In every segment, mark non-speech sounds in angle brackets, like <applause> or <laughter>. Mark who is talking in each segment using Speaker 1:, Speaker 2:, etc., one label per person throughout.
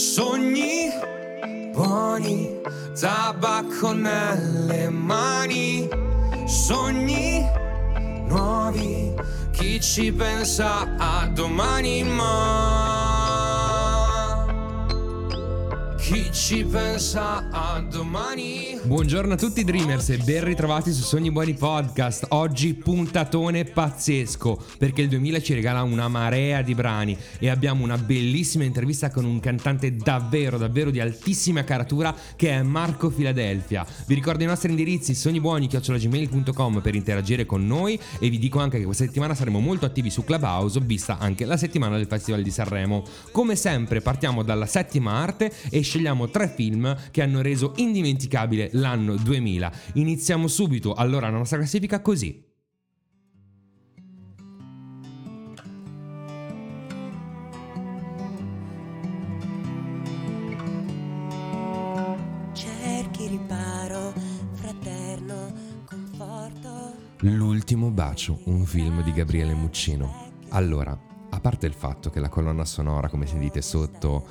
Speaker 1: Sogni buoni, tabacco nelle mani, sogni nuovi, chi ci pensa a domani ma chi ci pensa a domani
Speaker 2: Buongiorno a tutti Dreamers e ben ritrovati su Sogni Buoni Podcast. Oggi puntatone pazzesco perché il 2000 ci regala una marea di brani e abbiamo una bellissima intervista con un cantante davvero davvero di altissima caratura che è Marco Filadelfia. Vi ricordo i nostri indirizzi sognibuoni@gmail.com per interagire con noi e vi dico anche che questa settimana saremo molto attivi su Clubhouse, vista anche la settimana del Festival di Sanremo. Come sempre partiamo dalla settima arte e scegliamo tre film che hanno reso indimenticabile l'anno 2000. Iniziamo subito allora la nostra classifica così.
Speaker 3: Cerchi riparo, fraterno, conforto.
Speaker 2: L'ultimo bacio, un film di Gabriele Muccino. Allora, a parte il fatto che la colonna sonora, come sentite sotto,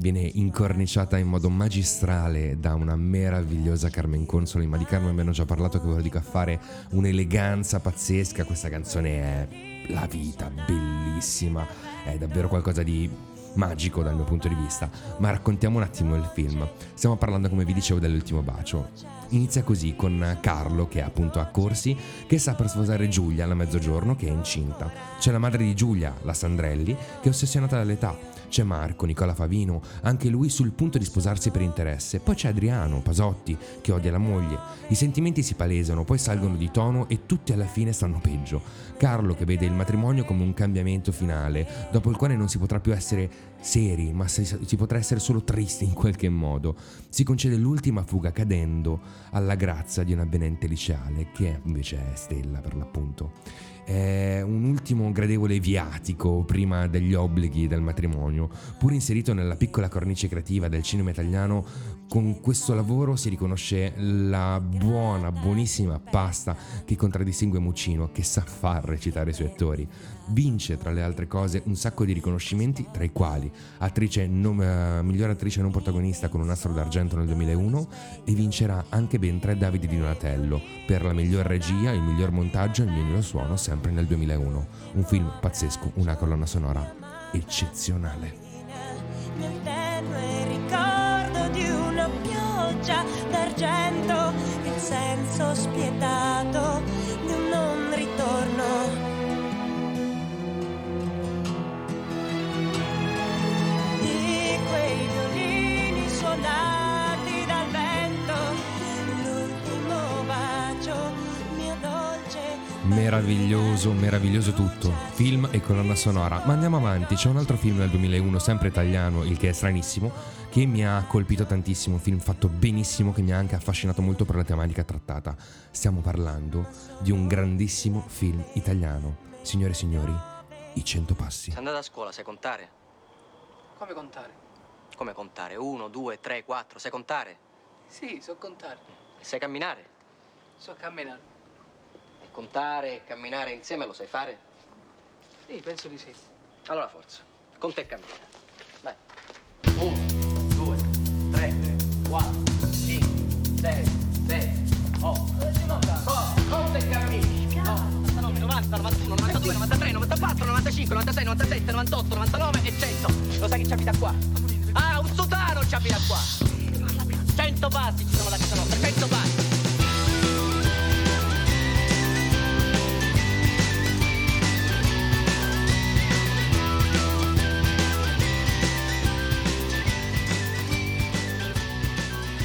Speaker 2: viene incorniciata in modo magistrale da una meravigliosa Carmen Consoli, ma di Carmen abbiamo già parlato che ve lo dico a fare un'eleganza pazzesca, questa canzone è la vita, bellissima, è davvero qualcosa di magico dal mio punto di vista, ma raccontiamo un attimo il film. Stiamo parlando, come vi dicevo, dell'ultimo bacio. Inizia così con Carlo, che è appunto a Corsi, che sta per sposare Giulia alla mezzogiorno, che è incinta. C'è la madre di Giulia, la Sandrelli, che è ossessionata dall'età. C'è Marco, Nicola Favino, anche lui sul punto di sposarsi per interesse. Poi c'è Adriano, Pasotti, che odia la moglie. I sentimenti si palesano, poi salgono di tono e tutti alla fine stanno peggio. Carlo che vede il matrimonio come un cambiamento finale, dopo il quale non si potrà più essere seri, ma si, potrà essere solo tristi in qualche modo. Si concede l'ultima fuga cadendo alla grazia di un avvenente liceale, che invece è Stella per l'appunto. È un ultimo gradevole viatico prima degli obblighi del matrimonio, pur inserito nella piccola cornice creativa del cinema italiano. Con questo lavoro si riconosce la buona, buonissima pasta che contraddistingue Muccino, che sa far recitare i suoi attori. Vince, tra le altre cose, un sacco di riconoscimenti, tra i quali attrice non, eh, miglior attrice non protagonista con un astro d'argento nel 2001 e vincerà anche ben tre Davide di Donatello per la miglior regia, il miglior montaggio e il miglior suono sempre nel 2001. Un film pazzesco, una colonna sonora eccezionale.
Speaker 3: Nel tenue ricordo di una pioggia d'argento, il senso spietato di un non ritorno. Di quei violini suonati dal vento, l'ultimo bacio, mio dolce.
Speaker 2: Meraviglioso, meraviglioso tutto. Film e colonna sonora. Ma andiamo avanti, c'è un altro film del 2001, sempre italiano, il che è stranissimo, che mi ha colpito tantissimo, un film fatto benissimo che mi ha anche affascinato molto per la tematica trattata. Stiamo parlando di un grandissimo film italiano. Signore e signori, I Cento Passi.
Speaker 4: Sei andata a scuola, sai contare?
Speaker 5: Come contare?
Speaker 4: Come contare? Uno, due, tre, quattro, sai contare?
Speaker 5: Sì, so contare.
Speaker 4: E sai camminare?
Speaker 5: So camminare.
Speaker 4: E contare e camminare insieme lo sai fare?
Speaker 5: Sì, penso di sì.
Speaker 4: Allora forza, conta e cammina. Vai. Uno, 100 passi ci sono da casa nostra, 100 passi.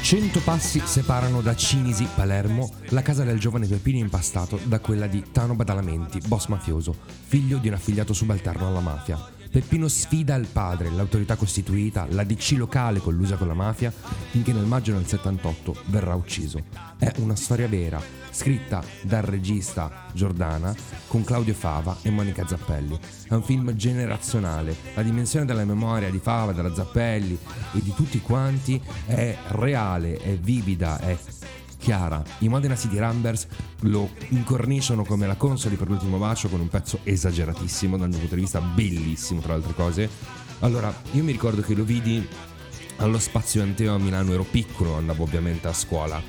Speaker 2: Cento passi separano da Cinisi, Palermo, la casa del giovane Peppino impastato da quella di Tano Badalamenti, boss mafioso, figlio di un affiliato subalterno alla mafia. Peppino sfida il padre, l'autorità costituita, la DC locale collusa con la mafia, finché nel maggio del 78 verrà ucciso. È una storia vera, scritta dal regista Giordana con Claudio Fava e Monica Zappelli. È un film generazionale, la dimensione della memoria di Fava, della Zappelli e di tutti quanti è reale, è vivida, è chiara. I Modena City Rambers lo incorniciano come la consoli per l'ultimo bacio con un pezzo esageratissimo dal mio punto di vista, bellissimo tra le altre cose. Allora, io mi ricordo che lo vidi allo Spazio Anteo a Milano, ero piccolo, andavo ovviamente a scuola.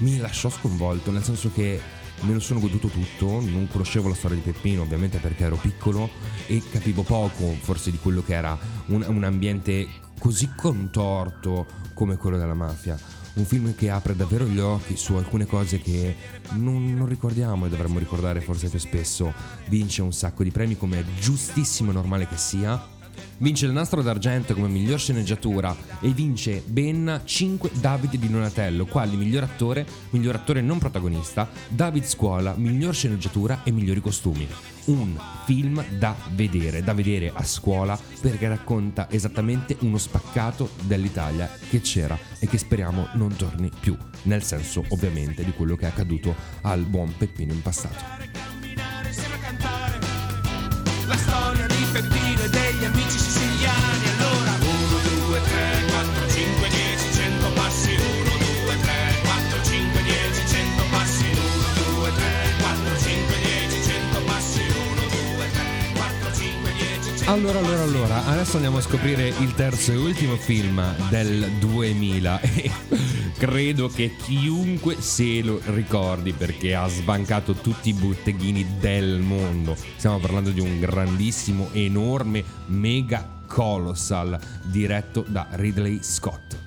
Speaker 2: Mi lasciò sconvolto, nel senso che me lo sono goduto tutto, non conoscevo la storia di Peppino ovviamente perché ero piccolo e capivo poco forse di quello che era un, un ambiente così contorto come quello della mafia. Un film che apre davvero gli occhi su alcune cose che non, non ricordiamo e dovremmo ricordare forse più spesso. Vince un sacco di premi come è giustissimo e normale che sia. Vince il nastro d'argento come miglior sceneggiatura e vince ben 5 David di Donatello, quali miglior attore, miglior attore non protagonista, David Scuola, miglior sceneggiatura e migliori costumi. Un film da vedere, da vedere a scuola perché racconta esattamente uno spaccato dell'Italia che c'era e che speriamo non torni più, nel senso ovviamente di quello che è accaduto al buon Peppino in passato.
Speaker 1: La storia Allora,
Speaker 2: allora, allora, adesso andiamo a scoprire il terzo e ultimo film del 2000 e <laughs> credo che chiunque se lo ricordi perché ha sbancato tutti i botteghini del mondo. Stiamo parlando di un grandissimo, enorme, mega colossal diretto da Ridley Scott.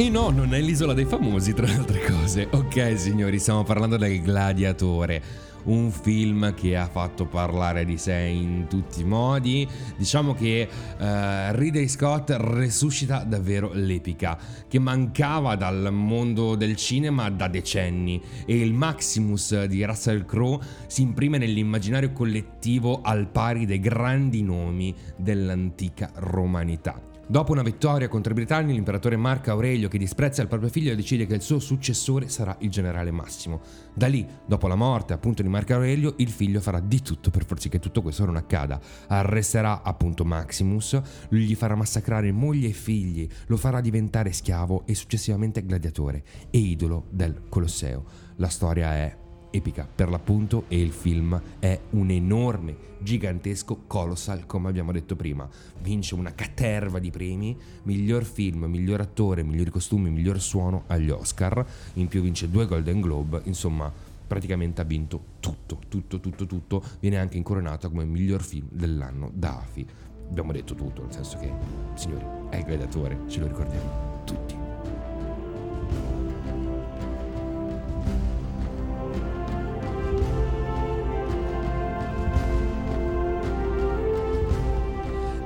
Speaker 2: E no, non è l'isola dei famosi, tra le altre cose. Ok, signori, stiamo parlando del Gladiatore. Un film che ha fatto parlare di sé in tutti i modi. Diciamo che eh, Ridley Scott resuscita davvero l'epica, che mancava dal mondo del cinema da decenni. E il Maximus di Russell Crowe si imprime nell'immaginario collettivo al pari dei grandi nomi dell'antica romanità. Dopo una vittoria contro i britanni, l'imperatore Marco Aurelio, che disprezza il proprio figlio, decide che il suo successore sarà il generale Massimo. Da lì, dopo la morte appunto di Marco Aurelio, il figlio farà di tutto per far sì che tutto questo non accada. Arresterà appunto Maximus, gli farà massacrare moglie e figli, lo farà diventare schiavo e successivamente gladiatore e idolo del Colosseo. La storia è epica per l'appunto e il film è un enorme, gigantesco colossal come abbiamo detto prima. Vince una caterva di premi, miglior film, miglior attore, migliori costumi, miglior suono agli Oscar, in più vince due Golden Globe, insomma praticamente ha vinto tutto, tutto, tutto, tutto, viene anche incoronato come miglior film dell'anno da AFI. Abbiamo detto tutto, nel senso che, signori, è il gladiatore, ce lo ricordiamo tutti.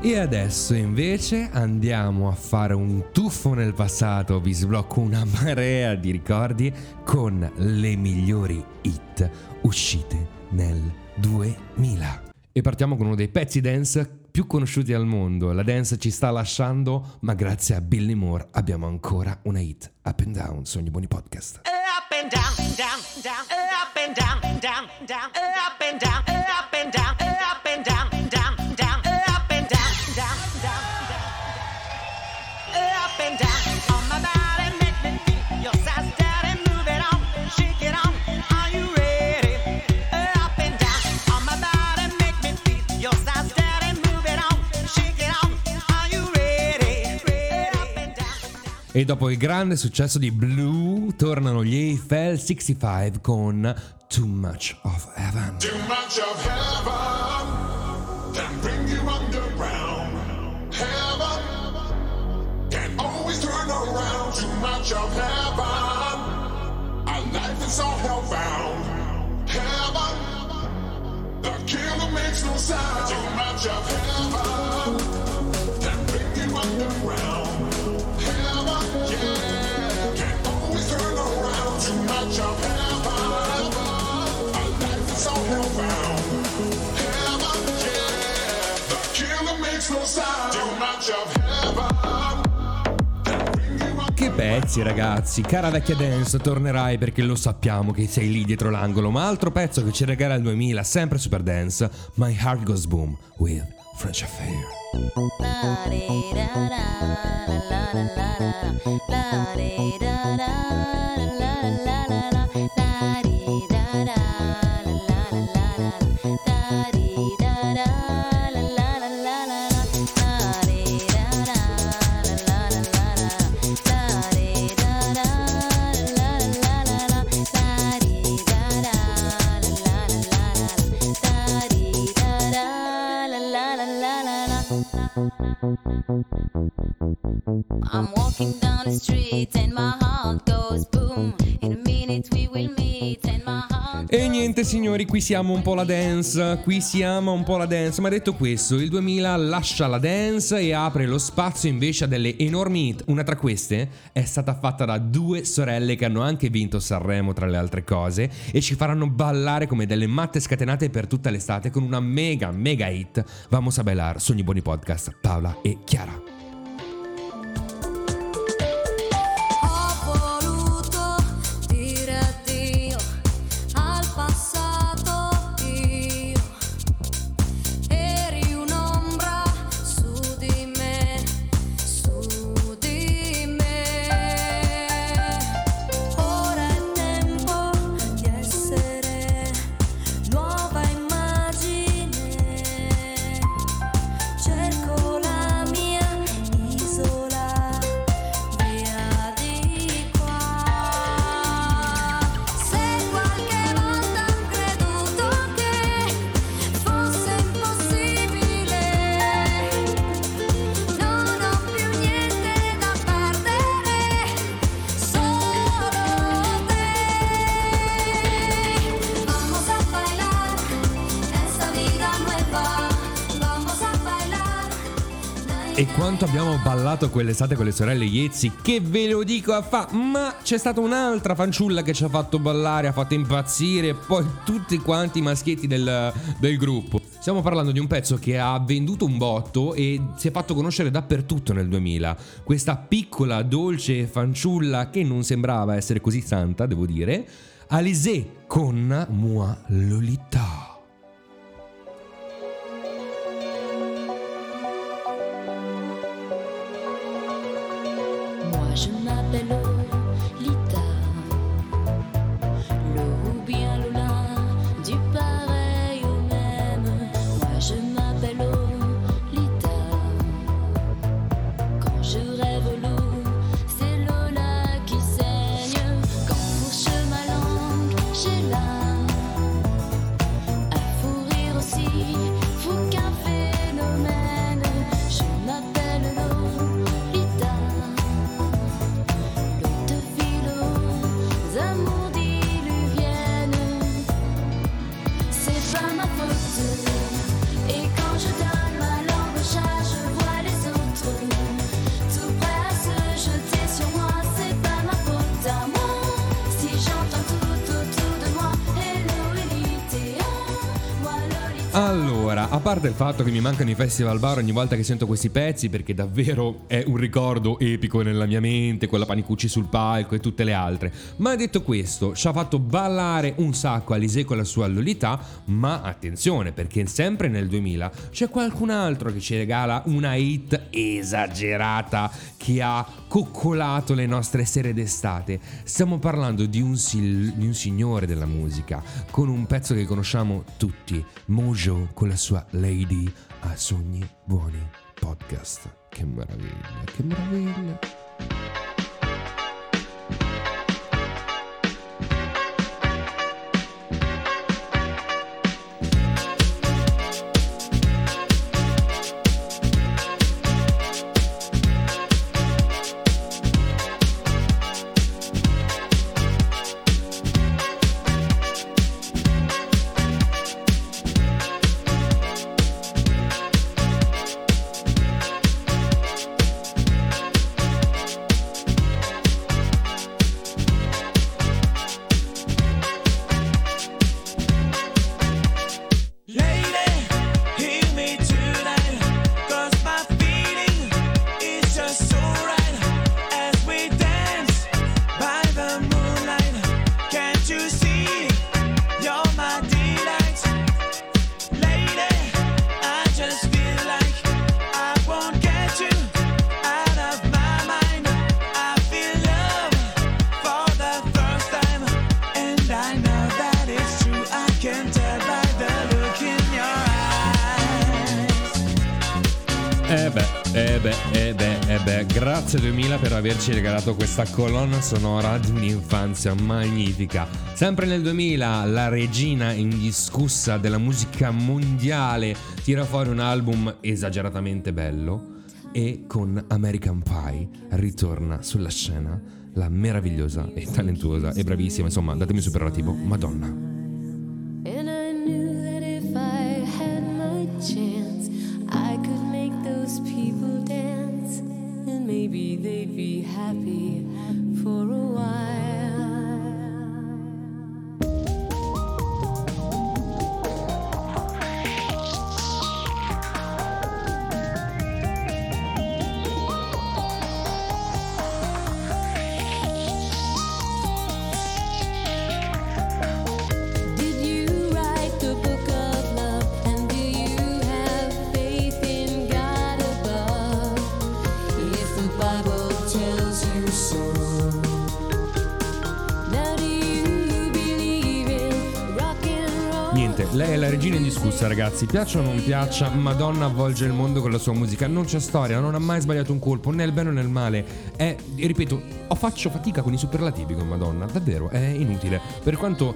Speaker 2: E adesso invece andiamo a fare un tuffo nel passato, vi sblocco una <laughs> marea di ricordi con le migliori hit uscite nel 2000. E partiamo con uno dei pezzi dance più conosciuti al mondo. La dance ci sta lasciando, ma grazie a Billy Moore abbiamo ancora una hit. Up and down, sogni buoni podcast.
Speaker 3: Up and down, down, down, up and down, down, down, up and down, up and down, up and down, down, down,
Speaker 2: E dopo il grande successo di Blue, tornano gli Eiffel 65 con Too Much of Heaven.
Speaker 6: Too much of heaven too much of heaven. Our life is all hellbound. Heaven, the killer makes no sound. Too much of heaven can bring you underground. Heaven, yeah, can always turn around. Too much of heaven. Our life is all hellbound. Heaven, yeah, the killer makes no sound. Too much of heaven.
Speaker 2: Che pezzi ragazzi, cara vecchia dance, tornerai perché lo sappiamo che sei lì dietro l'angolo, ma altro pezzo che ci regala il 2000, sempre Super Dance, My Heart Goes Boom with French Affair.
Speaker 7: I'm
Speaker 2: E signori, qui siamo un po' la dance, qui siamo un po' la dance, ma detto questo, il 2000 lascia la dance e apre lo spazio invece a delle enormi hit. Una tra queste è stata fatta da due sorelle che hanno anche vinto Sanremo tra le altre cose e ci faranno ballare come delle matte scatenate per tutta l'estate con una mega mega hit. Vamos a bailar, Sogni Buoni Podcast, Paola e Chiara. E quanto abbiamo ballato quell'estate con le sorelle Iezzi, che ve lo dico a fa, ma c'è stata un'altra fanciulla che ci ha fatto ballare, ha fatto impazzire, poi tutti quanti i maschietti del, del gruppo. Stiamo parlando di un pezzo che ha venduto un botto e si è fatto conoscere dappertutto nel 2000. Questa piccola, dolce fanciulla che non sembrava essere così santa, devo dire, Alizé con Moi Lolita.
Speaker 7: Je m'appelle
Speaker 2: Allora, a parte il fatto che mi mancano i festival bar ogni volta che sento questi pezzi, perché davvero è un ricordo epico nella mia mente, con la Panicucci sul palco e tutte le altre. Ma detto questo, ci ha fatto ballare un sacco Alizé con la sua Lolita, ma attenzione, perché sempre nel 2000 c'è qualcun altro che ci regala una hit esagerata che ha coccolato le nostre sere d'estate. Stiamo parlando di un, sil- di un signore della musica, con un pezzo che conosciamo tutti, Mojo con la sua Lady a Sogni Buoni Podcast. Che meraviglia, che meraviglia. Vabbè, grazie 2000 per averci regalato questa colonna sonora di un'infanzia magnifica. Sempre nel 2000 la regina indiscussa della musica mondiale tira fuori un album esageratamente bello e con American Pie ritorna sulla scena la meravigliosa e talentuosa e bravissima, insomma, datemi superlativo, Madonna. Indiscussa, ragazzi. Piaccia o non piaccia, Madonna avvolge il mondo con la sua musica. Non c'è storia, non ha mai sbagliato un colpo, né il bene né il male. È, ripeto, faccio fatica con i superlativi con Madonna, davvero, è inutile. Per quanto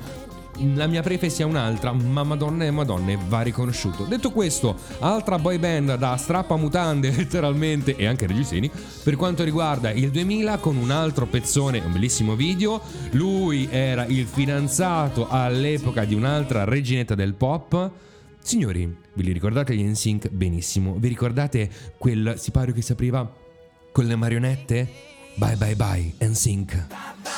Speaker 2: la mia prefe sia un'altra, ma Madonna è Madonna e va riconosciuto. Detto questo, altra boy band da strappa mutande <laughs> letteralmente e anche reggiseni per quanto riguarda il 2000 con un altro pezzone, un bellissimo video. Lui era il fidanzato all'epoca di un'altra reginetta del pop. Signori, ve li ricordate gli NSYNC? Benissimo. Vi ricordate quel sipario che si apriva con le marionette? Bye bye bye, NSYNC.
Speaker 1: I'm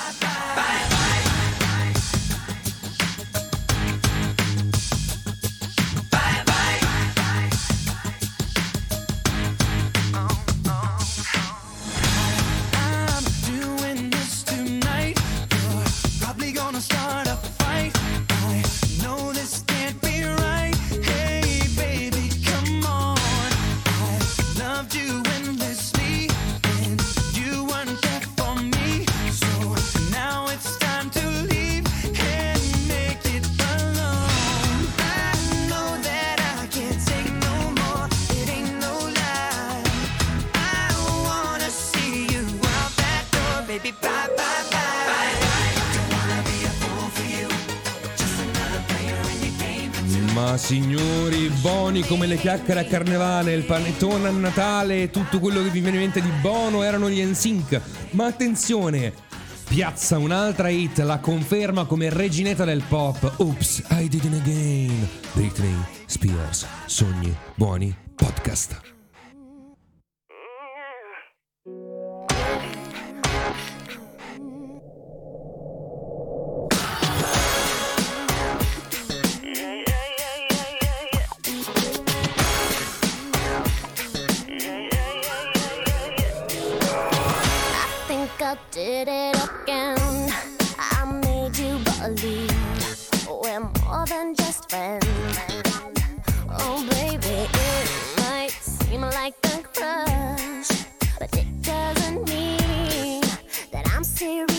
Speaker 1: come
Speaker 2: le chiacchiere a carnevale, il panettone a Natale e tutto quello che vi viene in mente di buono erano gli NSYNC. Ma attenzione! Piazza un'altra hit, la conferma come reginetta del pop. Oops, I did it again. Britney Spears, sogni buoni podcast.
Speaker 8: A crush, but it doesn't mean that I'm serious.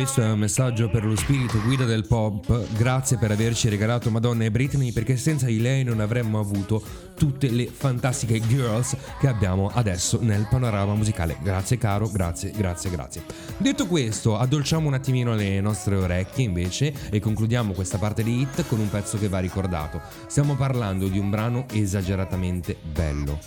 Speaker 2: Questo è un messaggio per lo spirito guida del pop. Grazie per averci regalato Madonna e Britney perché senza di lei non avremmo avuto tutte le fantastiche girls che abbiamo adesso nel panorama musicale. Grazie caro, grazie, grazie, grazie. Detto questo, addolciamo un attimino le nostre orecchie invece e concludiamo questa parte di hit con un pezzo che va ricordato. Stiamo parlando di un brano esageratamente bello.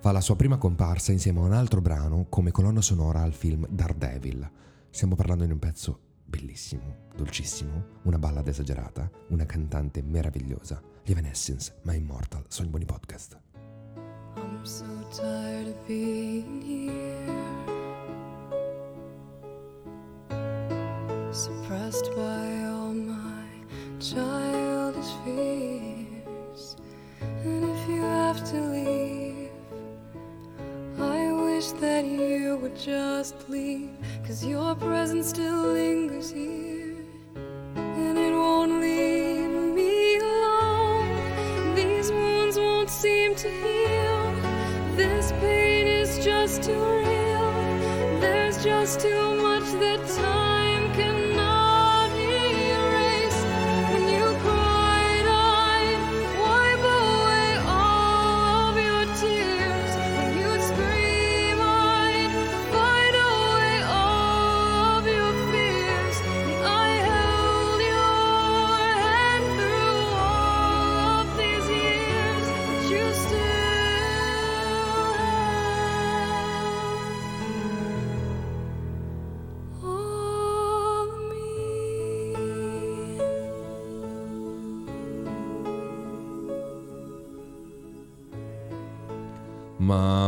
Speaker 2: Fa la sua prima comparsa insieme a un altro brano come colonna sonora al film Daredevil. Stiamo parlando di un pezzo bellissimo, dolcissimo, una ballad esagerata, una cantante meravigliosa. Gli Evanescence, My Immortal, sono i buoni podcast.
Speaker 8: I'm so tired of being here, suppressed by all my childish fears. And if
Speaker 9: just leave. Cause your presence still lingers here. And it won't leave me alone. These wounds won't seem to heal. This pain is just too real. There's just too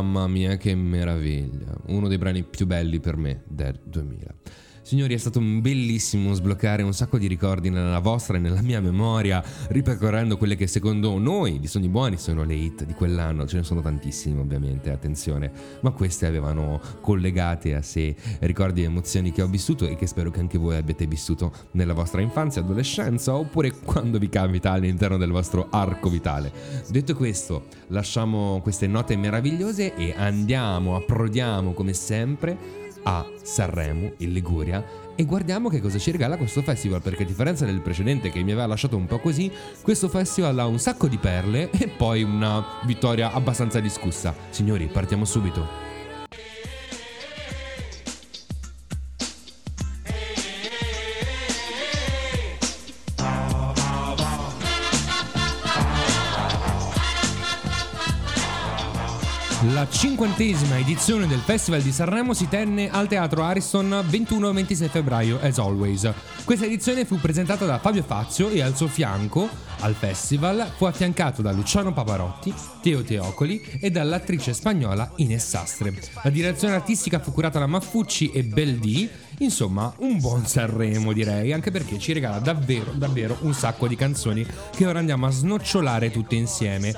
Speaker 2: Mamma mia, che meraviglia! Uno dei brani più belli per me del 2000. Signori, è stato bellissimo sbloccare un sacco di ricordi nella vostra e nella mia memoria, ripercorrendo quelle che secondo noi, di Sogni Buoni, sono le hit di quell'anno. Ce ne sono tantissime, ovviamente, attenzione, ma queste avevano collegate a sé ricordi e emozioni che ho vissuto e che spero che anche voi abbiate vissuto nella vostra infanzia, adolescenza oppure quando vi capita all'interno del vostro arco vitale. Detto questo, lasciamo queste note meravigliose e andiamo, approdiamo come sempre a Sanremo, in Liguria, e guardiamo che cosa ci regala questo festival, perché a differenza del precedente che mi aveva lasciato un po' così, questo festival ha un sacco di perle e poi una vittoria abbastanza discussa. Signori, partiamo subito. La cinquantesima edizione del Festival di Sanremo si tenne al Teatro Ariston 21 e 26 febbraio, as always. Questa edizione fu presentata da Fabio Fazio e al suo fianco, al festival, fu affiancato da Luciano Pavarotti, Teo Teocoli e dall'attrice spagnola Ines Sastre. La direzione artistica fu curata da Maffucci e Beldi, insomma un buon Sanremo direi, anche perché ci regala davvero, davvero un sacco di canzoni che ora andiamo a snocciolare tutte insieme.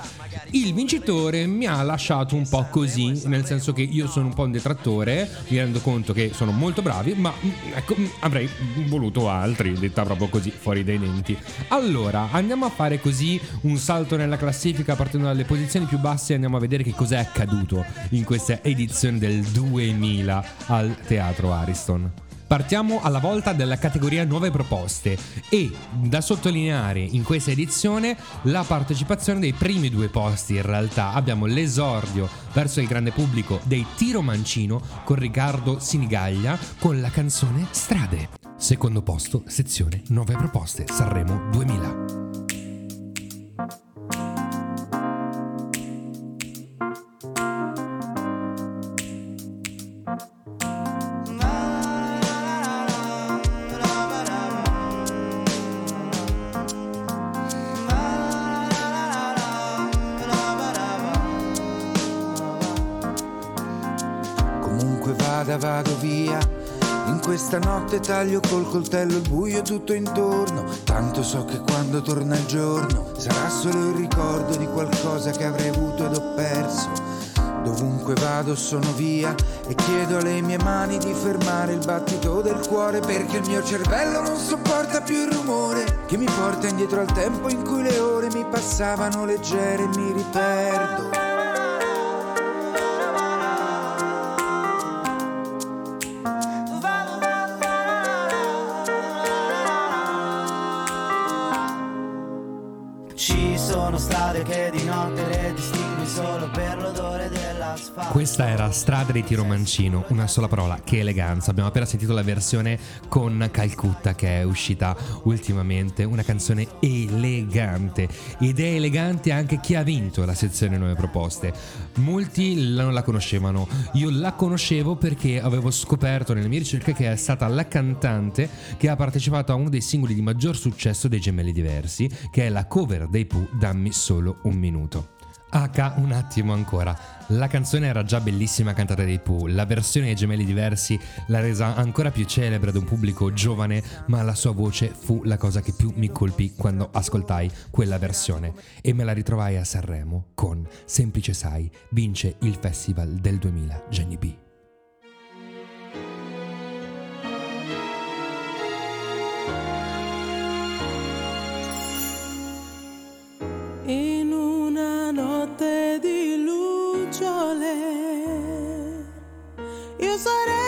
Speaker 2: Il vincitore mi ha lasciato un po' così, nel senso che io sono un po' un detrattore, mi rendo conto che sono molto bravi, ma mm, ecco, mm, avrei voluto altri, detta proprio così, fuori dai denti. Allora, andiamo a fare così un salto nella classifica partendo dalle posizioni più basse e andiamo a vedere che cos'è accaduto in questa edizione del 2000 al Teatro Ariston. Partiamo alla volta della categoria nuove proposte e da sottolineare in questa edizione la partecipazione dei primi due posti in realtà abbiamo l'esordio verso il grande pubblico dei Tiro Mancino con Riccardo Sinigaglia con la canzone Strade. Secondo posto, sezione nuove proposte Sanremo 2000.
Speaker 10: In questa notte taglio col coltello il buio tutto intorno. Tanto so che quando torna il giorno sarà solo il ricordo di qualcosa che avrei avuto ed ho perso. Dovunque vado sono via e chiedo alle mie mani di fermare il battito del cuore perché il mio cervello non sopporta più il rumore che mi porta indietro al tempo in cui le ore mi passavano leggere e mi riperdo.
Speaker 2: Questa era Strade di Tiro Mancino, una sola parola, che eleganza. Abbiamo appena sentito la versione con Calcutta che è uscita ultimamente, una canzone elegante ed è elegante anche chi ha vinto la sezione nuove proposte. Molti non la conoscevano, io la conoscevo perché avevo scoperto nelle mie ricerche che è stata la cantante che ha partecipato a uno dei singoli di maggior successo dei Gemelli Diversi, che è la cover dei Pooh Dammi solo un minuto. H, un attimo ancora. La canzone era già bellissima cantata dai Pooh, la versione dei gemelli diversi l'ha resa ancora più celebre ad un pubblico giovane, ma la sua voce fu la cosa che più mi colpì quando ascoltai quella versione e me la ritrovai a Sanremo con Semplice Sai vince il festival del 2000 Jenny B.
Speaker 11: notte di lucciole.
Speaker 2: Io sarei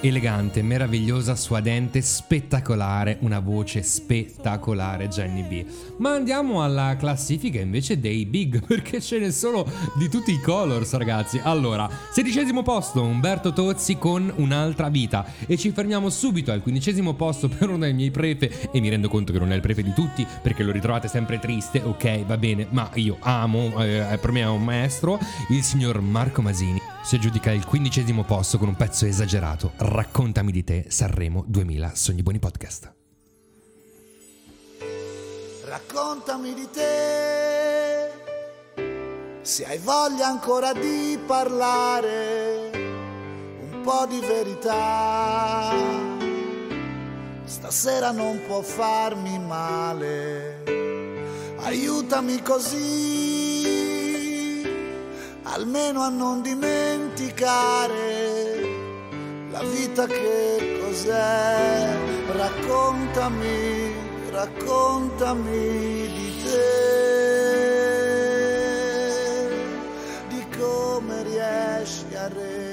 Speaker 2: Elegante, meravigliosa, suadente, spettacolare, una voce spettacolare Jenny B. Ma andiamo alla classifica invece dei big, <laughs> perché ce ne sono di tutti i colors, ragazzi. Allora, sedicesimo posto Umberto Tozzi con Un'altra vita e ci fermiamo subito al quindicesimo posto <laughs> per uno dei miei prefe e mi rendo conto che non è il prefe di tutti perché lo ritrovate sempre triste, ok, va bene, ma io amo, eh, per me è un maestro, il signor Marco Masini. Si aggiudica il quindicesimo posto con un pezzo esagerato. Raccontami di te, Sanremo 2000, Sogni Buoni Podcast.
Speaker 12: Raccontami di te, se hai voglia ancora di parlare, un po' di verità. Stasera non può farmi male, aiutami così, almeno a non dimenticare la vita che cos'è. Raccontami, raccontami di te, di come riesci a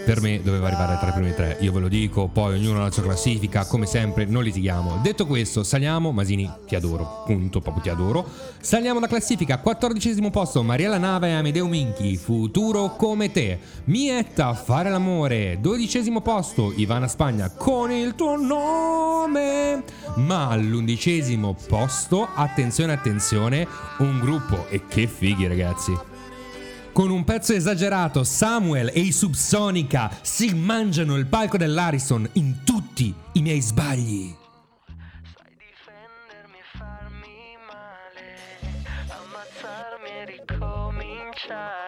Speaker 2: Per me doveva arrivare tra i primi tre, io ve lo dico, poi ognuno ha la sua classifica, come sempre non litighiamo. Detto questo, saliamo, Masini, ti adoro, punto, proprio ti adoro. Saliamo la classifica, quattordicesimo posto, Mariella Nava e Amedeo Minchi, Futuro come te. Mietta, Fare l'amore, dodicesimo posto, Ivana Spagna, con il tuo nome. Ma all'undicesimo posto, attenzione, attenzione, un gruppo, e che fighi ragazzi. Con un pezzo esagerato, Samuel e i Subsonica si mangiano il palco dell'Ariston in tutti i miei sbagli.
Speaker 13: ammazzarmi e ricominciare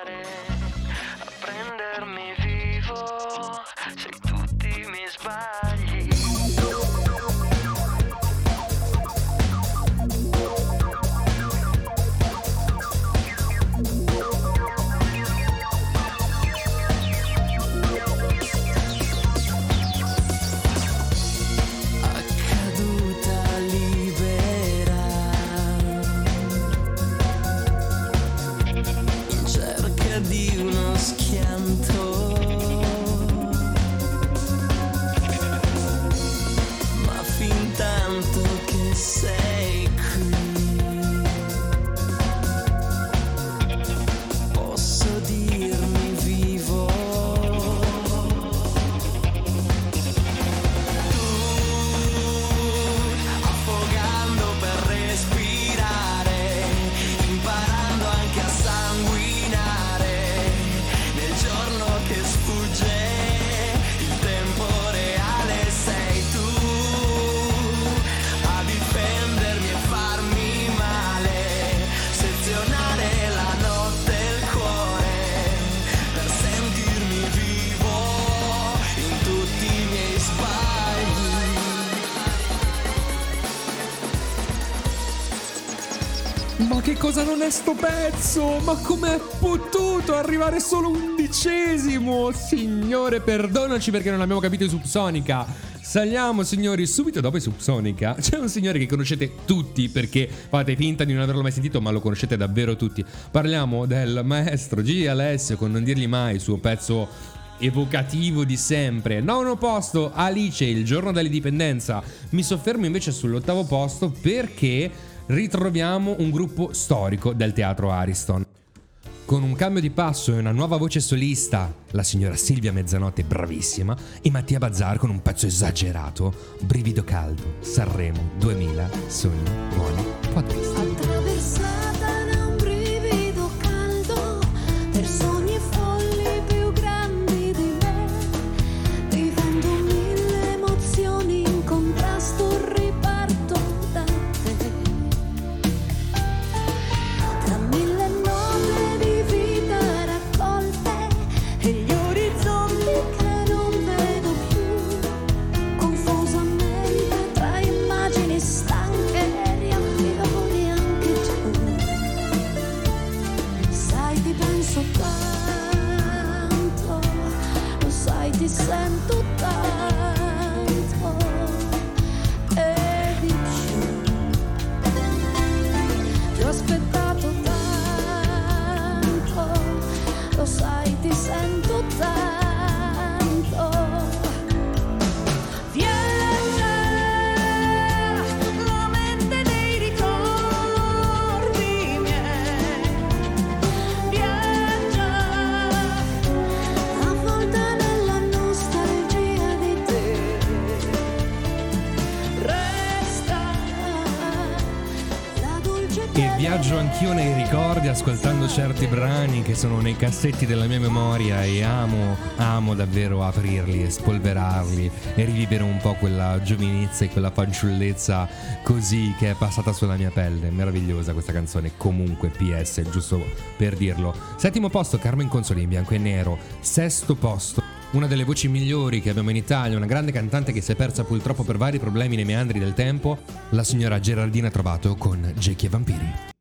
Speaker 2: non sto pezzo? Ma com'è potuto arrivare solo undicesimo? Signore, perdonaci perché non abbiamo capito i Subsonica. Saliamo, signori, subito dopo i Subsonica. C'è un signore che conoscete tutti perché fate finta di non averlo mai sentito, ma lo conoscete davvero tutti. Parliamo del maestro Gigi Alessio con Non dirgli mai, il suo pezzo evocativo di sempre. Nono posto, Alice, il giorno dell'indipendenza. Mi soffermo invece sull'ottavo posto perché ritroviamo un gruppo storico del teatro Ariston. Con un cambio di passo e una nuova voce solista, la signora Silvia Mezzanotte bravissima e Mattia Bazzar con un pezzo esagerato, Brivido caldo, Sanremo 2000, sogni buoni podcast. Certi brani che sono nei cassetti della mia memoria e amo, amo davvero aprirli e spolverarli e rivivere un po' quella giovinezza e quella fanciullezza così che è passata sulla mia pelle. Meravigliosa questa canzone, comunque PS, giusto per dirlo. Settimo posto Carmen Consoli in bianco e nero. Sesto posto una delle voci migliori che abbiamo in Italia, una grande cantante che si è persa purtroppo per vari problemi nei meandri del tempo, la signora Geraldina Trovato con Jackie e Vampiri.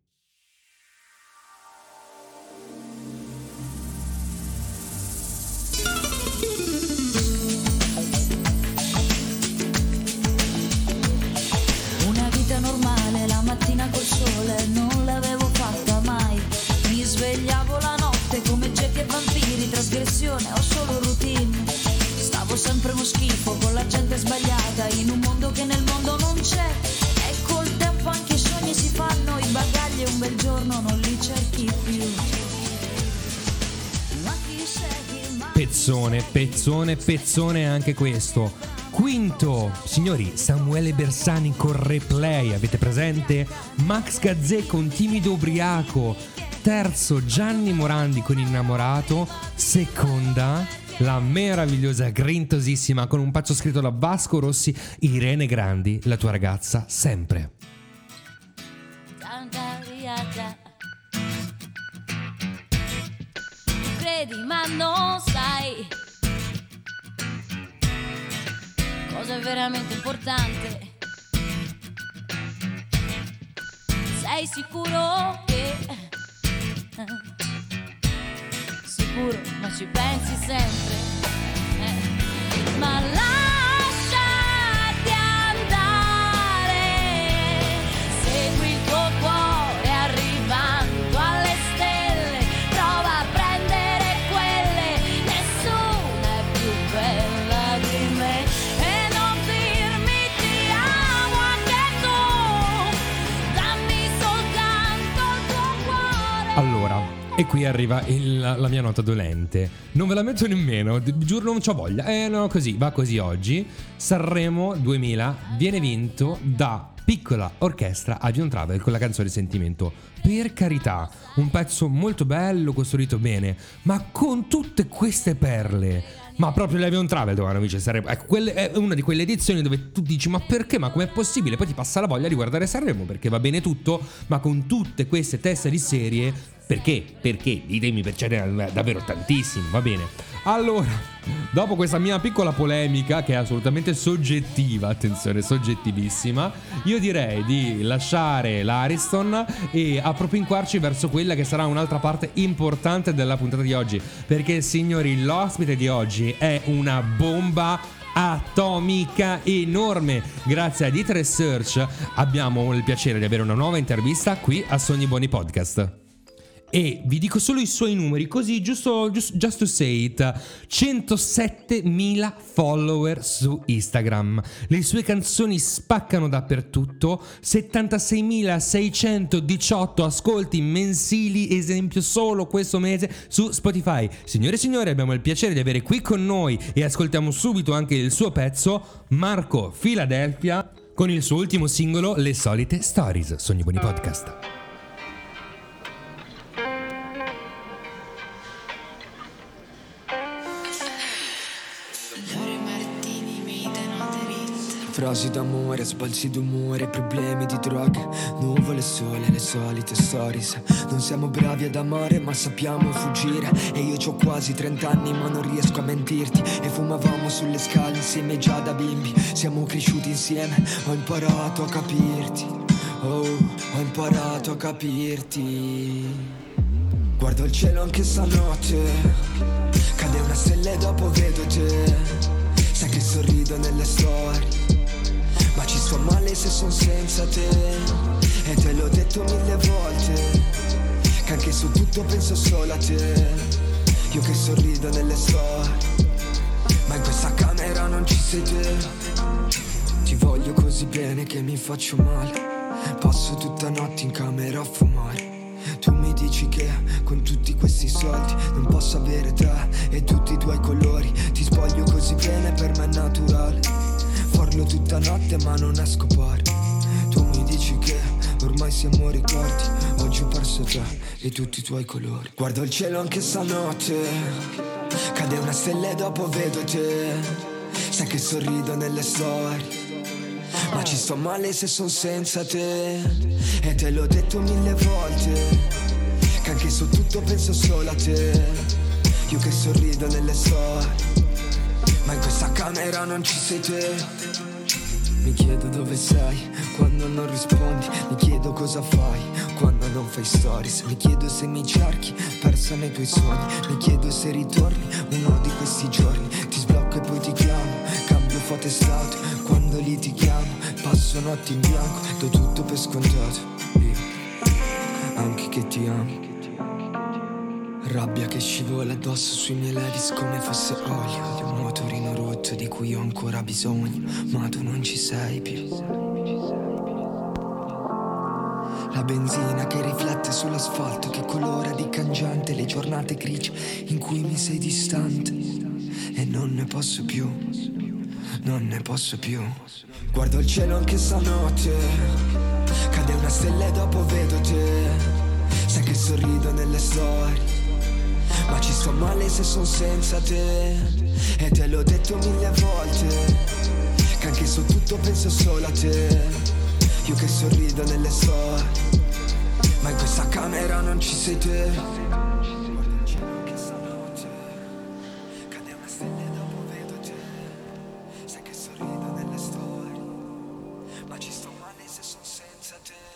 Speaker 2: Pezzone, pezzone, pezzone anche questo. Quinto, signori, Samuele Bersani con replay, avete presente? Max Gazzè con Timido Ubriaco. Terzo, Gianni Morandi con Innamorato. Seconda, la meravigliosa Grintosissima con un pezzo scritto da Vasco Rossi, Irene Grandi, la tua ragazza sempre.
Speaker 7: Credi ma non sai cosa è veramente importante. Sei sicuro che... Sicuro, ma ci pensi sempre. Eh. Ma lasciati e
Speaker 2: qui arriva il- la mia nota dolente. Non ve la metto nemmeno, giuro non c'ho voglia. Eh no, così, va così oggi. Sanremo 2000 viene vinto da Piccola Orchestra Avion Travel con la canzone Sentimento. Per carità, un pezzo molto bello, costruito bene, ma con tutte queste perle. Ma proprio l'Avion Travel dovevano vincere Sanremo. Ecco, quelle- è una di quelle edizioni dove tu dici ma perché? Ma com'è possibile? Poi ti passa la voglia di guardare Sanremo perché va bene tutto, ma con tutte queste teste di serie perché? Perché? Ditemi, perché ce n'è davvero tantissimi, va bene. Allora, dopo questa mia piccola polemica, che è assolutamente soggettiva, attenzione, soggettivissima, io direi di lasciare l'Ariston e appropinquarci verso quella che sarà un'altra parte importante della puntata di oggi. Perché, signori, l'ospite di oggi è una bomba atomica enorme. Grazie a Dit Research abbiamo il piacere di avere una nuova intervista qui a Sogni Buoni Podcast. E vi dico solo i suoi numeri, così giusto, giusto just to say it. 107.000 follower su Instagram. Le sue canzoni spaccano dappertutto. 76.618 ascolti mensili, esempio solo questo mese su Spotify. Signore e signori, abbiamo il piacere di avere qui con noi e ascoltiamo subito anche il suo pezzo, Marco Philadelphia, con il suo ultimo singolo, Le solite stories. Sogni buoni podcast.
Speaker 14: Frasi d'amore, sbalzi d'umore, problemi di droga, nuvole sole, le solite stories. Non siamo bravi ad amare ma sappiamo fuggire. E io ho quasi 30 anni ma non riesco a mentirti. E fumavamo sulle scale insieme già da bimbi. Siamo cresciuti insieme, ho imparato a capirti. Oh, ho imparato a capirti. Guardo il cielo anche stanotte. Cade una stella e dopo vedo te. Sai che sorrido nelle storie Ma ci sto male se son senza te. E te l'ho detto mille volte Che anche su tutto penso solo a te. Io che sorrido nelle storie Ma in questa camera non ci sei te. Ti voglio così bene che mi faccio male. Passo tutta notte in camera a fumare. Tu mi dici che con tutti questi soldi non posso avere te e tutti i tuoi colori. Ti spoglio così bene, per me è naturale Farlo tutta notte ma non esco fuori. Tu mi dici che ormai siamo ricordi. Oggi ho perso te e tutti i tuoi colori. Guardo il cielo anche stanotte. Cade una stella e dopo vedo te. Sai che sorrido nelle storie. Ma ci sto male se son senza te. E te l'ho detto mille volte. Che anche su tutto penso solo a te. Io che sorrido nelle storie Ma in questa camera non ci sei te. Mi chiedo dove sei quando non rispondi Mi chiedo cosa fai quando non fai stories. Mi chiedo se mi cerchi persa nei tuoi sogni. Mi chiedo se ritorni uno di questi giorni. Ti sblocco e poi ti chiamo Cambio foto e stato. Quando litighiamo Passo notti in bianco Do tutto per scontato. Io anche che ti amo Rabbia che scivola addosso sui miei ladies come fosse olio. Un motorino rotto di cui ho ancora bisogno Ma tu non ci sei più. La benzina che riflette sull'asfalto che colora di cangiante le giornate grigie in cui mi sei distante. E non ne posso più, non ne posso più. Guardo il cielo anche stanotte, cade una stella e dopo vedo te, sai che sorrido nelle storie, ma ci sto male se son senza te e te l'ho detto mille volte, che anche su tutto penso solo a te. Io che sorrido nelle storie Ma in questa camera non ci sei te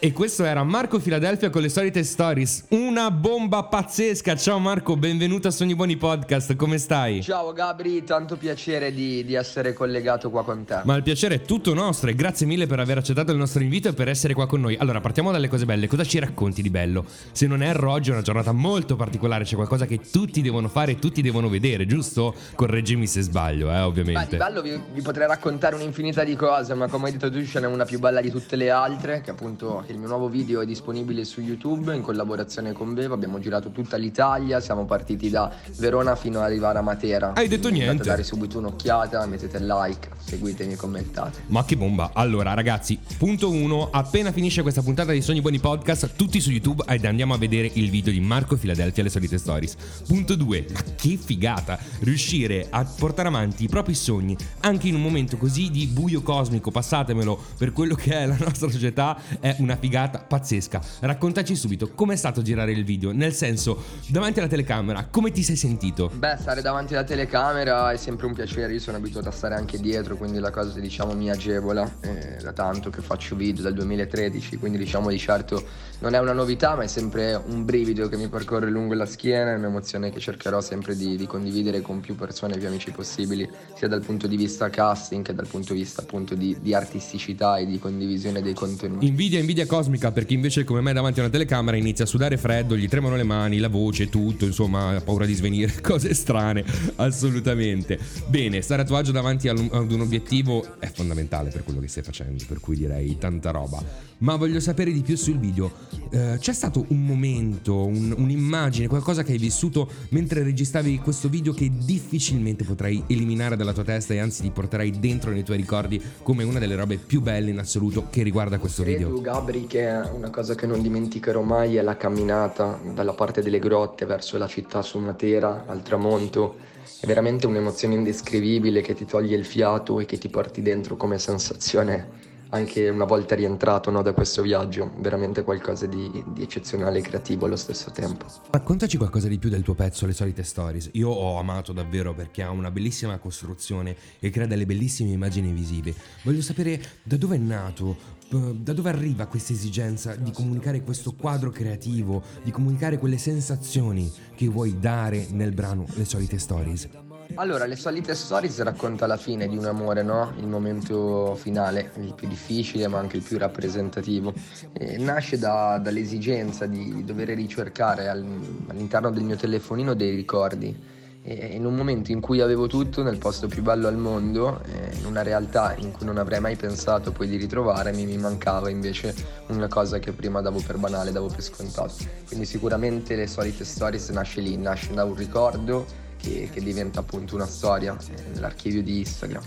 Speaker 2: E questo era Marco Filadelfia con le solite stories. Una bomba pazzesca. Ciao Marco, benvenuto a Sogni Buoni Podcast. Come stai?
Speaker 15: Ciao Gabri, tanto piacere di, di essere collegato qua con te.
Speaker 2: Ma il piacere è tutto nostro e grazie mille per aver accettato il nostro invito e per essere qua con noi. Allora, partiamo dalle cose belle. Cosa ci racconti di bello? Se non è oggi è una giornata molto particolare, c'è qualcosa che tutti devono fare e tutti devono vedere, giusto? Correggimi se sbaglio, eh,
Speaker 15: Beh, di
Speaker 2: ovviamente.
Speaker 15: bello vi, vi potrei raccontare un'infinità di cose, ma come hai detto tu ce n'è una più bella di tutte le altre, che appunto il mio nuovo video è disponibile su YouTube in collaborazione con Vevo, abbiamo girato tutta l'Italia, siamo partiti da Verona fino ad arrivare a Matera.
Speaker 2: Hai detto
Speaker 15: Quindi
Speaker 2: niente.
Speaker 15: Dare subito un'occhiata, mettete like, seguitemi e commentate.
Speaker 2: Ma che bomba! Allora, ragazzi, punto 1. Appena finisce questa puntata di Sogni Buoni Podcast, tutti su YouTube ed andiamo a vedere il video di Marco Filadelfia le solite stories. Punto 2. Ma che figata! Riuscire a portare avanti i propri sogni anche in un momento così di buio cosmico, passatemelo per quello che è la nostra società, è una figata pazzesca. Raccontaci subito com'è stato girare il video, nel senso, davanti alla telecamera, come ti sei sentito?
Speaker 15: Beh, stare davanti alla telecamera è sempre un piacere, io sono abituato a stare anche dietro, quindi la cosa diciamo mi agevola, eh, da tanto che faccio video dal 2013, quindi diciamo di certo non è una novità, ma è sempre un brivido che mi percorre lungo la schiena, è un'emozione che cercherò sempre di, di condividere con più persone, più amici possibili, sia dal punto di vista casting che dal punto di vista appunto di, di artisticità e di condivisione dei contenuti.
Speaker 2: Invidia, invidia cosmica per chi invece come me davanti a una telecamera inizia a sudare freddo, gli tremano le mani, la voce, tutto, insomma, ha paura di svenire, <laughs> cose strane, assolutamente. Bene, stare a tuo agio davanti ad un obiettivo è fondamentale per quello che stai facendo, per cui direi tanta roba. Ma voglio sapere di più sul video. Eh, c'è stato un momento, un- un'immagine, qualcosa che hai vissuto mentre registravi questo video che difficilmente potrai eliminare dalla tua testa e anzi ti porterai dentro nei tuoi ricordi come una delle robe più belle in assoluto che riguarda questo video.
Speaker 15: Credo, Gabri, che una cosa che non dimenticherò mai è la camminata dalla parte delle grotte verso la città su Matera, al tramonto. È veramente un'emozione indescrivibile che ti toglie il fiato e che ti porti dentro come sensazione anche una volta rientrato no, da questo viaggio. Veramente qualcosa di, di eccezionale e creativo allo stesso tempo.
Speaker 2: Raccontaci qualcosa di più del tuo pezzo, le solite stories. Io ho amato davvero perché ha una bellissima costruzione e crea delle bellissime immagini visive. Voglio sapere da dove è nato, da dove arriva questa esigenza di comunicare questo quadro creativo, di comunicare quelle sensazioni che vuoi dare nel brano Le solite stories.
Speaker 15: Allora, le solite stories racconta la fine di un amore, no? Il momento finale, il più difficile ma anche il più rappresentativo. E nasce da- dall'esigenza di dover ricercare al- all'interno del mio telefonino dei ricordi. In un momento in cui avevo tutto nel posto più bello al mondo, eh, in una realtà in cui non avrei mai pensato poi di ritrovarmi, mi mancava invece una cosa che prima davo per banale, davo per scontato. Quindi sicuramente le solite stories nasce lì, nasce da un ricordo che, che diventa appunto una storia nell'archivio di Instagram.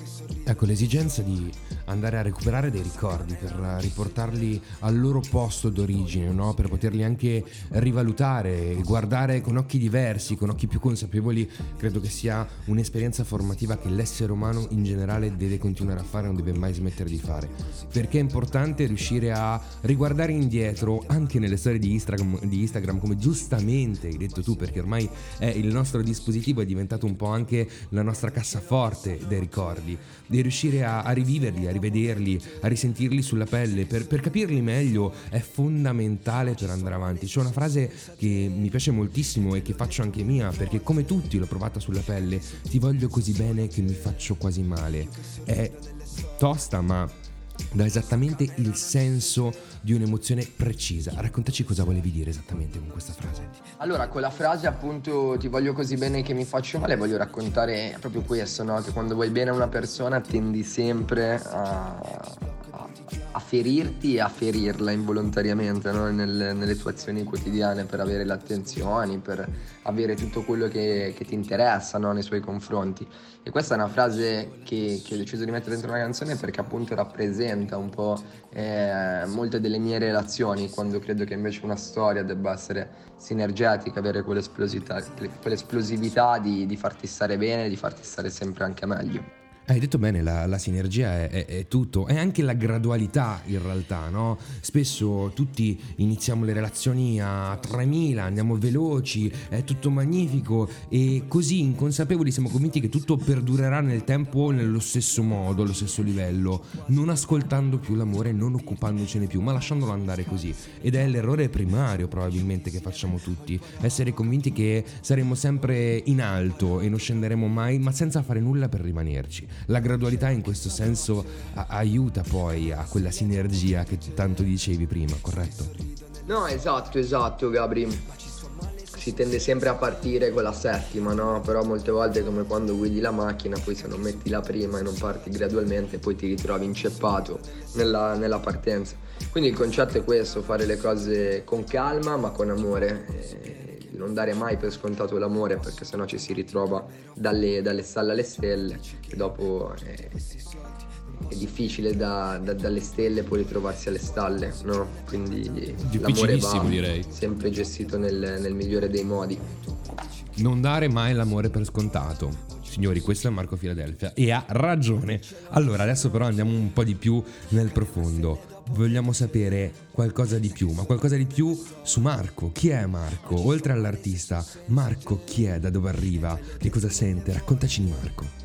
Speaker 2: Ecco, l'esigenza di andare a recuperare dei ricordi per riportarli al loro posto d'origine, no? per poterli anche rivalutare e guardare con occhi diversi, con occhi più consapevoli, credo che sia un'esperienza formativa che l'essere umano in generale deve continuare a fare, non deve mai smettere di fare. Perché è importante riuscire a riguardare indietro anche nelle storie di Instagram, di Instagram come giustamente hai detto tu, perché ormai è il nostro dispositivo, è diventato un po' anche la nostra cassaforte dei ricordi, di riuscire a, a riviverli, a rivederli, a risentirli sulla pelle, per, per capirli meglio è fondamentale per andare avanti. C'è una frase che mi piace moltissimo e che faccio anche mia, perché come tutti l'ho provata sulla pelle, ti voglio così bene che mi faccio quasi male. È tosta, ma dà esattamente il senso di un'emozione precisa. Raccontaci cosa volevi dire esattamente con questa frase.
Speaker 15: Allora, con la frase appunto ti voglio così bene che mi faccio male, voglio raccontare proprio questo, no? Che quando vuoi bene a una persona tendi sempre a, a- ferirti e a ferirla involontariamente no? Nel- nelle tue azioni quotidiane per avere le attenzioni, per avere tutto quello che, che ti interessa no? nei suoi confronti. E questa è una frase che, che ho deciso di mettere dentro una canzone perché appunto rappresenta un po' eh, molte delle mie relazioni, quando credo che invece una storia debba essere sinergetica, avere quell'esplosità- quell'esplosività di, di farti stare bene, di farti stare sempre anche meglio.
Speaker 2: Hai detto bene, la, la sinergia è, è- è tutto, è anche la gradualità in realtà, no? Spesso tutti iniziamo le relazioni a 3000, andiamo veloci, è tutto magnifico e così inconsapevoli siamo convinti che tutto perdurerà nel tempo nello stesso modo, allo stesso livello, non ascoltando più l'amore, non occupandocene più, ma lasciandolo andare così. Ed è l'errore primario probabilmente che facciamo tutti, essere convinti che saremo sempre in alto e non scenderemo mai, ma senza fare nulla per rimanerci. La gradualità in questo senso a- aiuta poi a quella sinergia che tanto dicevi prima, corretto?
Speaker 15: No, esatto, esatto, Gabri. Si tende sempre a partire con la settima, no? Però molte volte come quando guidi la macchina, poi se non metti la prima e non parti gradualmente, poi ti ritrovi inceppato nella, nella partenza. Quindi il concetto è questo, fare le cose con calma ma con amore. e non dare mai per scontato l'amore perché sennò ci si ritrova dalle, dalle stalle alle stelle e dopo è, è difficile da- da- dalle stelle poi ritrovarsi alle stalle, no? Quindi l'amore va
Speaker 2: direi.
Speaker 15: sempre gestito nel, nel migliore dei modi.
Speaker 2: Non dare mai l'amore per scontato. Signori, questo è Marco Filadelfia e ha ragione. Allora, adesso però andiamo un po' di più nel profondo. Vogliamo sapere qualcosa di più, ma qualcosa di più su Marco. Chi è Marco? Oltre all'artista, Marco chi è? Da dove arriva? Che cosa sente? Raccontaci di Marco.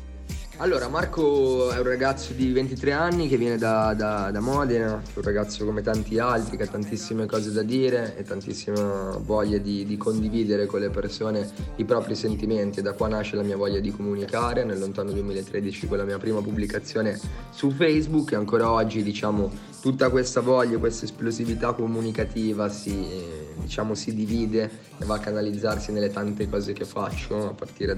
Speaker 15: Allora, Marco è un ragazzo di 23 anni che viene da, da- da Modena, un ragazzo come tanti altri che ha tantissime cose da dire e tantissima voglia di, di condividere con le persone i propri sentimenti. Da qua nasce la mia voglia di comunicare, nel lontano 2013 con la mia prima pubblicazione su Facebook e ancora oggi diciamo tutta questa voglia, questa esplosività comunicativa si, diciamo, si divide e va a canalizzarsi nelle tante cose che faccio, a partire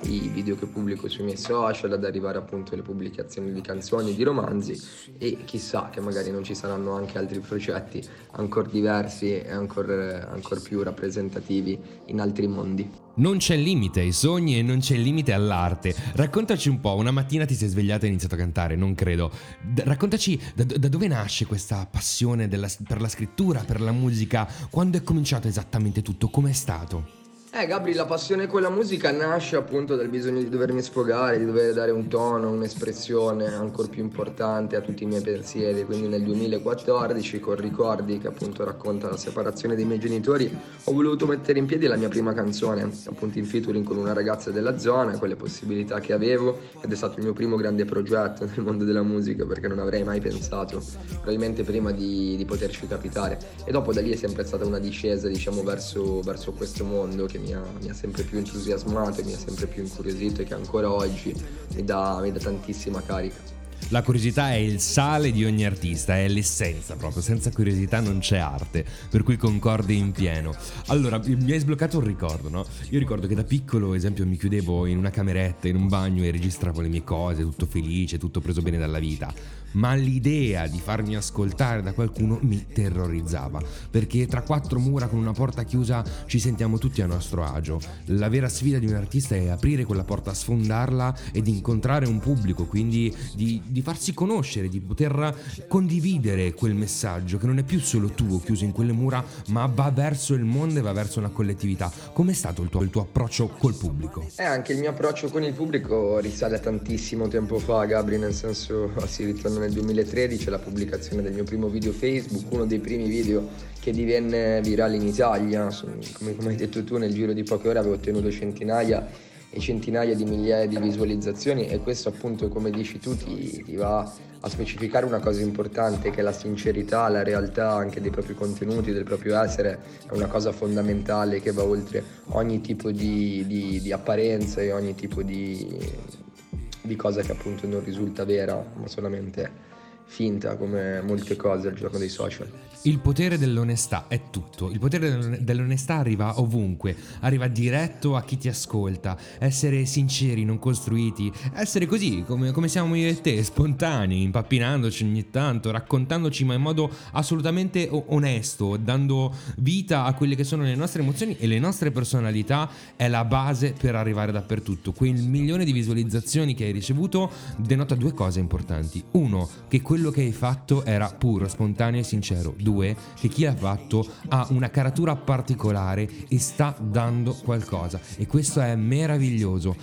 Speaker 15: dai video che pubblico sui miei social, ad arrivare appunto alle pubblicazioni di canzoni, di romanzi e chissà che magari non ci saranno anche altri progetti ancora diversi e ancora più rappresentativi in altri mondi.
Speaker 2: Non c'è limite ai sogni e non c'è limite all'arte. Raccontaci un po', una mattina ti sei svegliato e hai iniziato a cantare, non credo. D- raccontaci da, da dove nasce questa passione della- per la scrittura, per la musica, quando è cominciato esattamente tutto, com'è stato?
Speaker 15: Eh Gabri, la passione con la musica nasce appunto dal bisogno di dovermi sfogare, di dover dare un tono, un'espressione ancora più importante a tutti i miei pensieri. Quindi nel 2014 con Ricordi, che appunto racconta la separazione dei miei genitori, ho voluto mettere in piedi la mia prima canzone, appunto in featuring con una ragazza della zona, con le possibilità che avevo ed è stato il mio primo grande progetto nel mondo della musica perché non avrei mai pensato, probabilmente prima di, di poterci capitare. E dopo da lì è sempre stata una discesa diciamo verso, verso questo mondo che mi ha, mi ha sempre più entusiasmato e mi ha sempre più incuriosito e che ancora oggi mi dà, mi dà tantissima carica.
Speaker 2: La curiosità è il sale di ogni artista, è l'essenza proprio, senza curiosità non c'è arte, per cui concordi in pieno. Allora, mi hai sbloccato un ricordo, no? Io ricordo che da piccolo, ad esempio, mi chiudevo in una cameretta, in un bagno e registravo le mie cose, tutto felice, tutto preso bene dalla vita. Ma l'idea di farmi ascoltare da qualcuno mi terrorizzava, perché tra quattro mura con una porta chiusa ci sentiamo tutti a nostro agio. La vera sfida di un artista è aprire quella porta, sfondarla ed incontrare un pubblico, quindi di, di farsi conoscere, di poter condividere quel messaggio che non è più solo tuo chiuso in quelle mura, ma va verso il mondo e va verso una collettività. Com'è stato il tuo, il tuo approccio col pubblico?
Speaker 15: Eh, anche il mio approccio con il pubblico risale a tantissimo tempo fa, Gabri, nel senso <laughs> si ritorna nel 2013, la pubblicazione del mio primo video Facebook, uno dei primi video che divenne virale in Italia. Come, come hai detto tu, nel giro di poche ore avevo ottenuto centinaia e centinaia di migliaia di visualizzazioni e questo appunto, come dici tu, ti, ti va a specificare una cosa importante che la sincerità, la realtà anche dei propri contenuti, del proprio essere è una cosa fondamentale che va oltre ogni tipo di, di- di apparenza e ogni tipo di, di cosa che appunto non risulta vera, ma solamente finta come molte cose al giorno dei social.
Speaker 2: Il potere dell'onestà è tutto. Il potere dell'on- dell'onestà arriva ovunque, arriva diretto a chi ti ascolta. Essere sinceri, non costruiti, essere così come, come siamo io e te, spontanei, impappinandoci ogni tanto, raccontandoci ma in modo assolutamente onesto, dando vita a quelle che sono le nostre emozioni e le nostre personalità è la base per arrivare dappertutto. Quel milione di visualizzazioni che hai ricevuto denota due cose importanti. Uno, che quello che hai fatto era puro, spontaneo e sincero. Due, che chi l'ha fatto ha una caratura particolare e sta dando qualcosa. E questo è meraviglioso.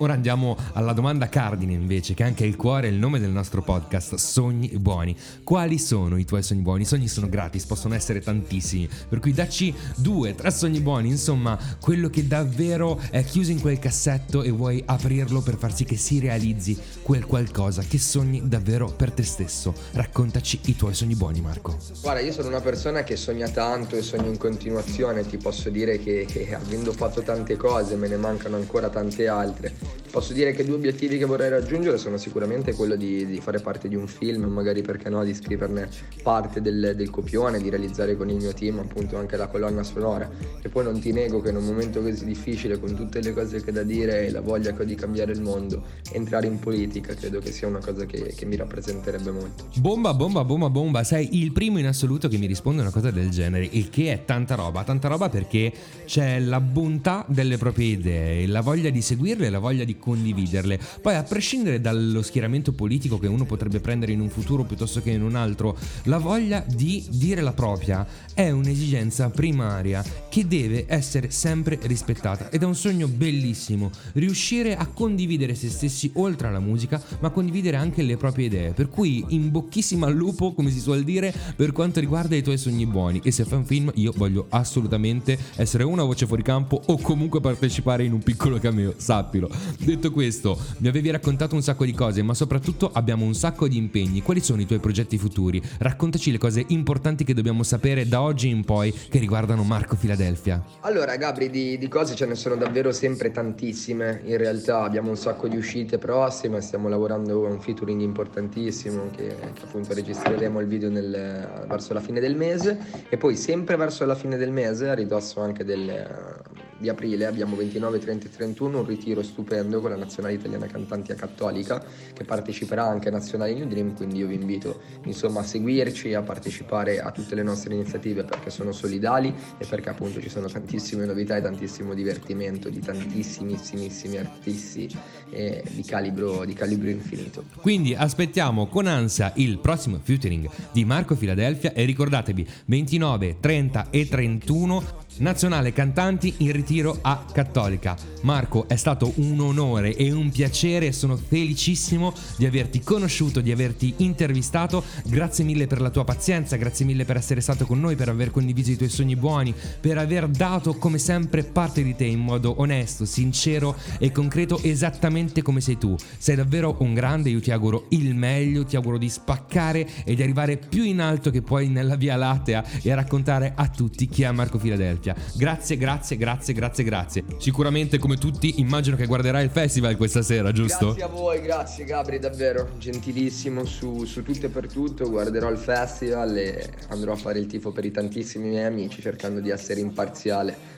Speaker 2: Ora andiamo alla domanda cardine invece, che è anche il cuore e il nome del nostro podcast, Sogni Buoni. Quali sono i tuoi sogni buoni? I sogni sono gratis, possono essere tantissimi, per cui dacci due, tre sogni buoni, insomma, quello che davvero è chiuso in quel cassetto e vuoi aprirlo per far sì che si realizzi quel qualcosa che sogni davvero per te stesso. Raccontaci i tuoi sogni buoni, Marco.
Speaker 15: Guarda, io sono una persona che sogna tanto e sogna in continuazione, ti posso dire che, che avendo fatto tante cose me ne mancano ancora tante altre. Posso dire che due obiettivi che vorrei raggiungere sono sicuramente quello di, di fare parte di un film, magari perché no, di scriverne parte del, del copione, di realizzare con il mio team appunto anche la colonna sonora. E poi non ti nego che in un momento così difficile, con tutte le cose che da dire e la voglia che ho di cambiare il mondo, entrare in politica credo che sia una cosa che, che mi rappresenterebbe molto.
Speaker 2: Bomba, bomba, bomba, bomba, sei il primo in assoluto che mi risponde una cosa del genere, il che è tanta roba, tanta roba perché c'è la bontà delle proprie idee, la voglia di seguirle, la voglia di condividerle. Poi a prescindere dallo schieramento politico che uno potrebbe prendere in un futuro piuttosto che in un altro, la voglia di dire la propria è un'esigenza primaria che deve essere sempre rispettata ed è un sogno bellissimo riuscire a condividere se stessi oltre alla musica, ma condividere anche le proprie idee. Per cui in bocchissima al lupo, come si suol dire, per quanto riguarda i tuoi sogni buoni. E se fai un film, io voglio assolutamente essere una voce fuori campo o comunque partecipare in un piccolo cameo, sappilo. Detto questo, mi avevi raccontato un sacco di cose, ma soprattutto abbiamo un sacco di impegni. Quali sono i tuoi progetti futuri? Raccontaci le cose importanti che dobbiamo sapere da oggi in poi che riguardano Marco Filadelfia.
Speaker 15: Allora, Gabri, di, di cose ce ne sono davvero sempre tantissime. In realtà abbiamo un sacco di uscite prossime, stiamo lavorando a un featuring importantissimo che, che appunto registreremo il video nel- verso la fine del mese e poi sempre verso la fine del mese, a ridosso anche del- di aprile, abbiamo 29, 30 e 31 un ritiro stupendo con la nazionale italiana cantanti a cattolica che parteciperà anche a Nazionale New Dream, quindi io vi invito insomma a seguirci, a partecipare a tutte le nostre iniziative perché sono solidali e perché appunto ci sono tantissime novità e tantissimo divertimento di tantissimissimi artisti eh, di, calibro, di calibro infinito.
Speaker 2: Quindi aspettiamo con ansia il prossimo featuring di Marco Filadelfia e ricordatevi 29, 30 e 31 Nazionale Cantanti in ritiro a Cattolica. Marco, è stato un onore e un piacere, sono felicissimo di averti conosciuto, di averti intervistato. Grazie mille per la tua pazienza, grazie mille per essere stato con noi, per aver condiviso i tuoi sogni buoni, per aver dato come sempre parte di te in modo onesto, sincero e concreto, esattamente come sei tu. Sei davvero un grande, io ti auguro il meglio, ti auguro di spaccare e di arrivare più in alto che puoi nella Via Lattea e raccontare a tutti chi è Marco Filadelfia. Filadelfia. Grazie, grazie, grazie, grazie, grazie. Sicuramente come tutti immagino che guarderai il festival questa sera, giusto?
Speaker 15: Grazie a voi, grazie Gabri, davvero gentilissimo su, su tutto e per tutto. Guarderò il festival e andrò a fare il tifo per i tantissimi miei amici cercando di essere imparziale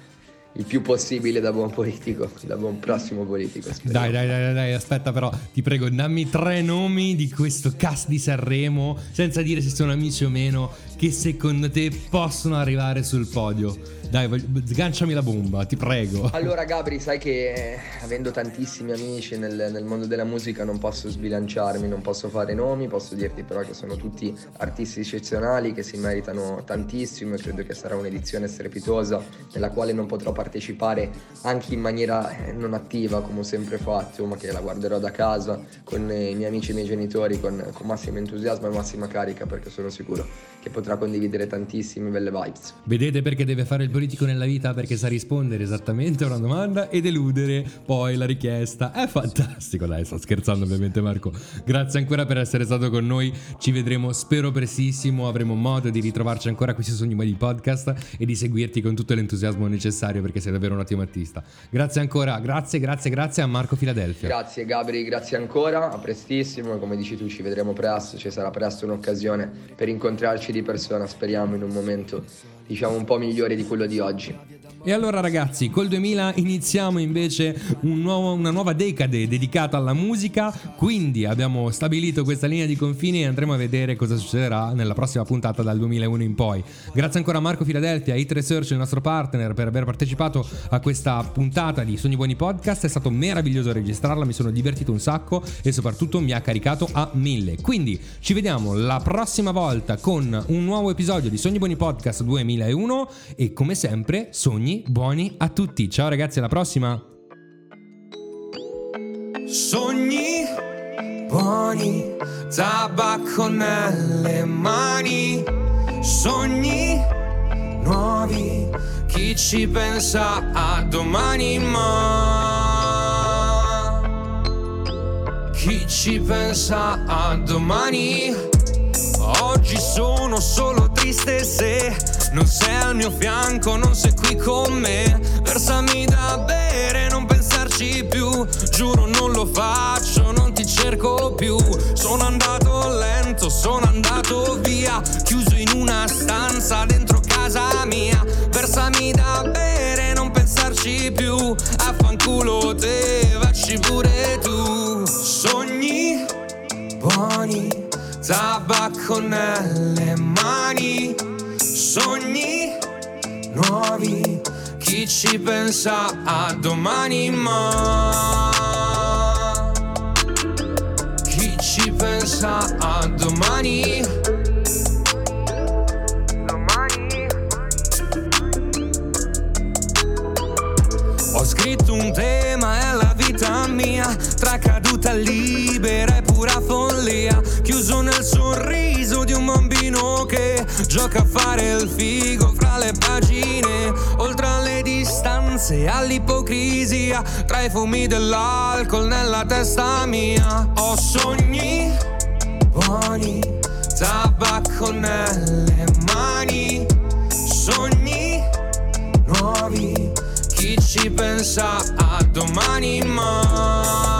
Speaker 15: il più possibile da buon politico, da buon prossimo politico.
Speaker 2: dai, dai, dai, dai, aspetta però, ti prego, dammi tre nomi di questo cast di Sanremo, senza dire se sono amici o meno, che secondo te possono arrivare sul podio. Dai, voglio- sganciami la bomba, ti prego.
Speaker 15: Allora Gabri, sai che eh, avendo tantissimi amici nel, nel mondo della musica non posso sbilanciarmi, non posso fare nomi, posso dirti però che sono tutti artisti eccezionali che si meritano tantissimo e credo che sarà un'edizione strepitosa nella quale non potrò partecipare anche in maniera eh, non attiva come ho sempre fatto, ma che la guarderò da casa con eh, i miei amici e i miei genitori con, con massimo entusiasmo e massima carica perché sono sicuro che potrà condividere tantissime belle vibes.
Speaker 2: Vedete perché deve fare il politico nella vita? Perché sa rispondere esattamente a una domanda ed eludere poi la richiesta. È fantastico, dai, sto scherzando ovviamente Marco. Grazie ancora per essere stato con noi. Ci vedremo, spero prestissimo. Avremo modo di ritrovarci ancora qui su Sogni Modi Podcast e di seguirti con tutto l'entusiasmo necessario perché sei davvero un ottimo artista. Grazie ancora, grazie, grazie, grazie a Marco Filadelfia.
Speaker 15: Grazie Gabri, grazie ancora, a prestissimo come dici tu ci vedremo presto, ci sarà presto un'occasione per incontrarci di persona, speriamo in un momento diciamo un po' migliore di quello di oggi.
Speaker 2: E allora ragazzi, col 2000 iniziamo invece un nuovo- una nuova decade dedicata alla musica, quindi abbiamo stabilito questa linea di confini e andremo a vedere cosa succederà nella prossima puntata dal 2001 in poi. Grazie ancora a Marco Filadelfia, Hit Research, il nostro partner, per aver partecipato a questa puntata di Sogni Buoni Podcast, è stato meraviglioso registrarla, mi sono divertito un sacco e soprattutto mi ha caricato a mille. Quindi ci vediamo la prossima volta con un nuovo episodio di Sogni Buoni Podcast 2001 e come sempre sogni buoni a tutti. Ciao ragazzi, alla prossima!
Speaker 11: Sogni buoni, tabacco nelle mani, sogni nuovi, chi ci pensa a domani ma chi ci pensa a domani? Oggi sono solo triste se non sei al mio fianco, non sei qui con me. Versami da bere, non pensarci più. Giuro non lo faccio, non ti cerco più. Sono andato lento, sono andato via. Chiuso in una stanza dentro casa mia. Versami da bere, non pensarci più. Affanculo te, vacci pure tu. Sogni buoni, tabacco nelle mani, sogni nuovi, chi ci pensa a domani ma? Chi ci pensa a domani? Ho scritto un tema, è la vita mia, tra caduta libera e pura follia, chiuso nel sorriso di un bambino che gioca a fare il figo fra le pagine, oltre alle distanze all'ipocrisia, tra i fumi dell'alcol nella testa mia. Ho sogni buoni, tabacco nelle mani, sogni nuovi, chi ci pensa a domani ma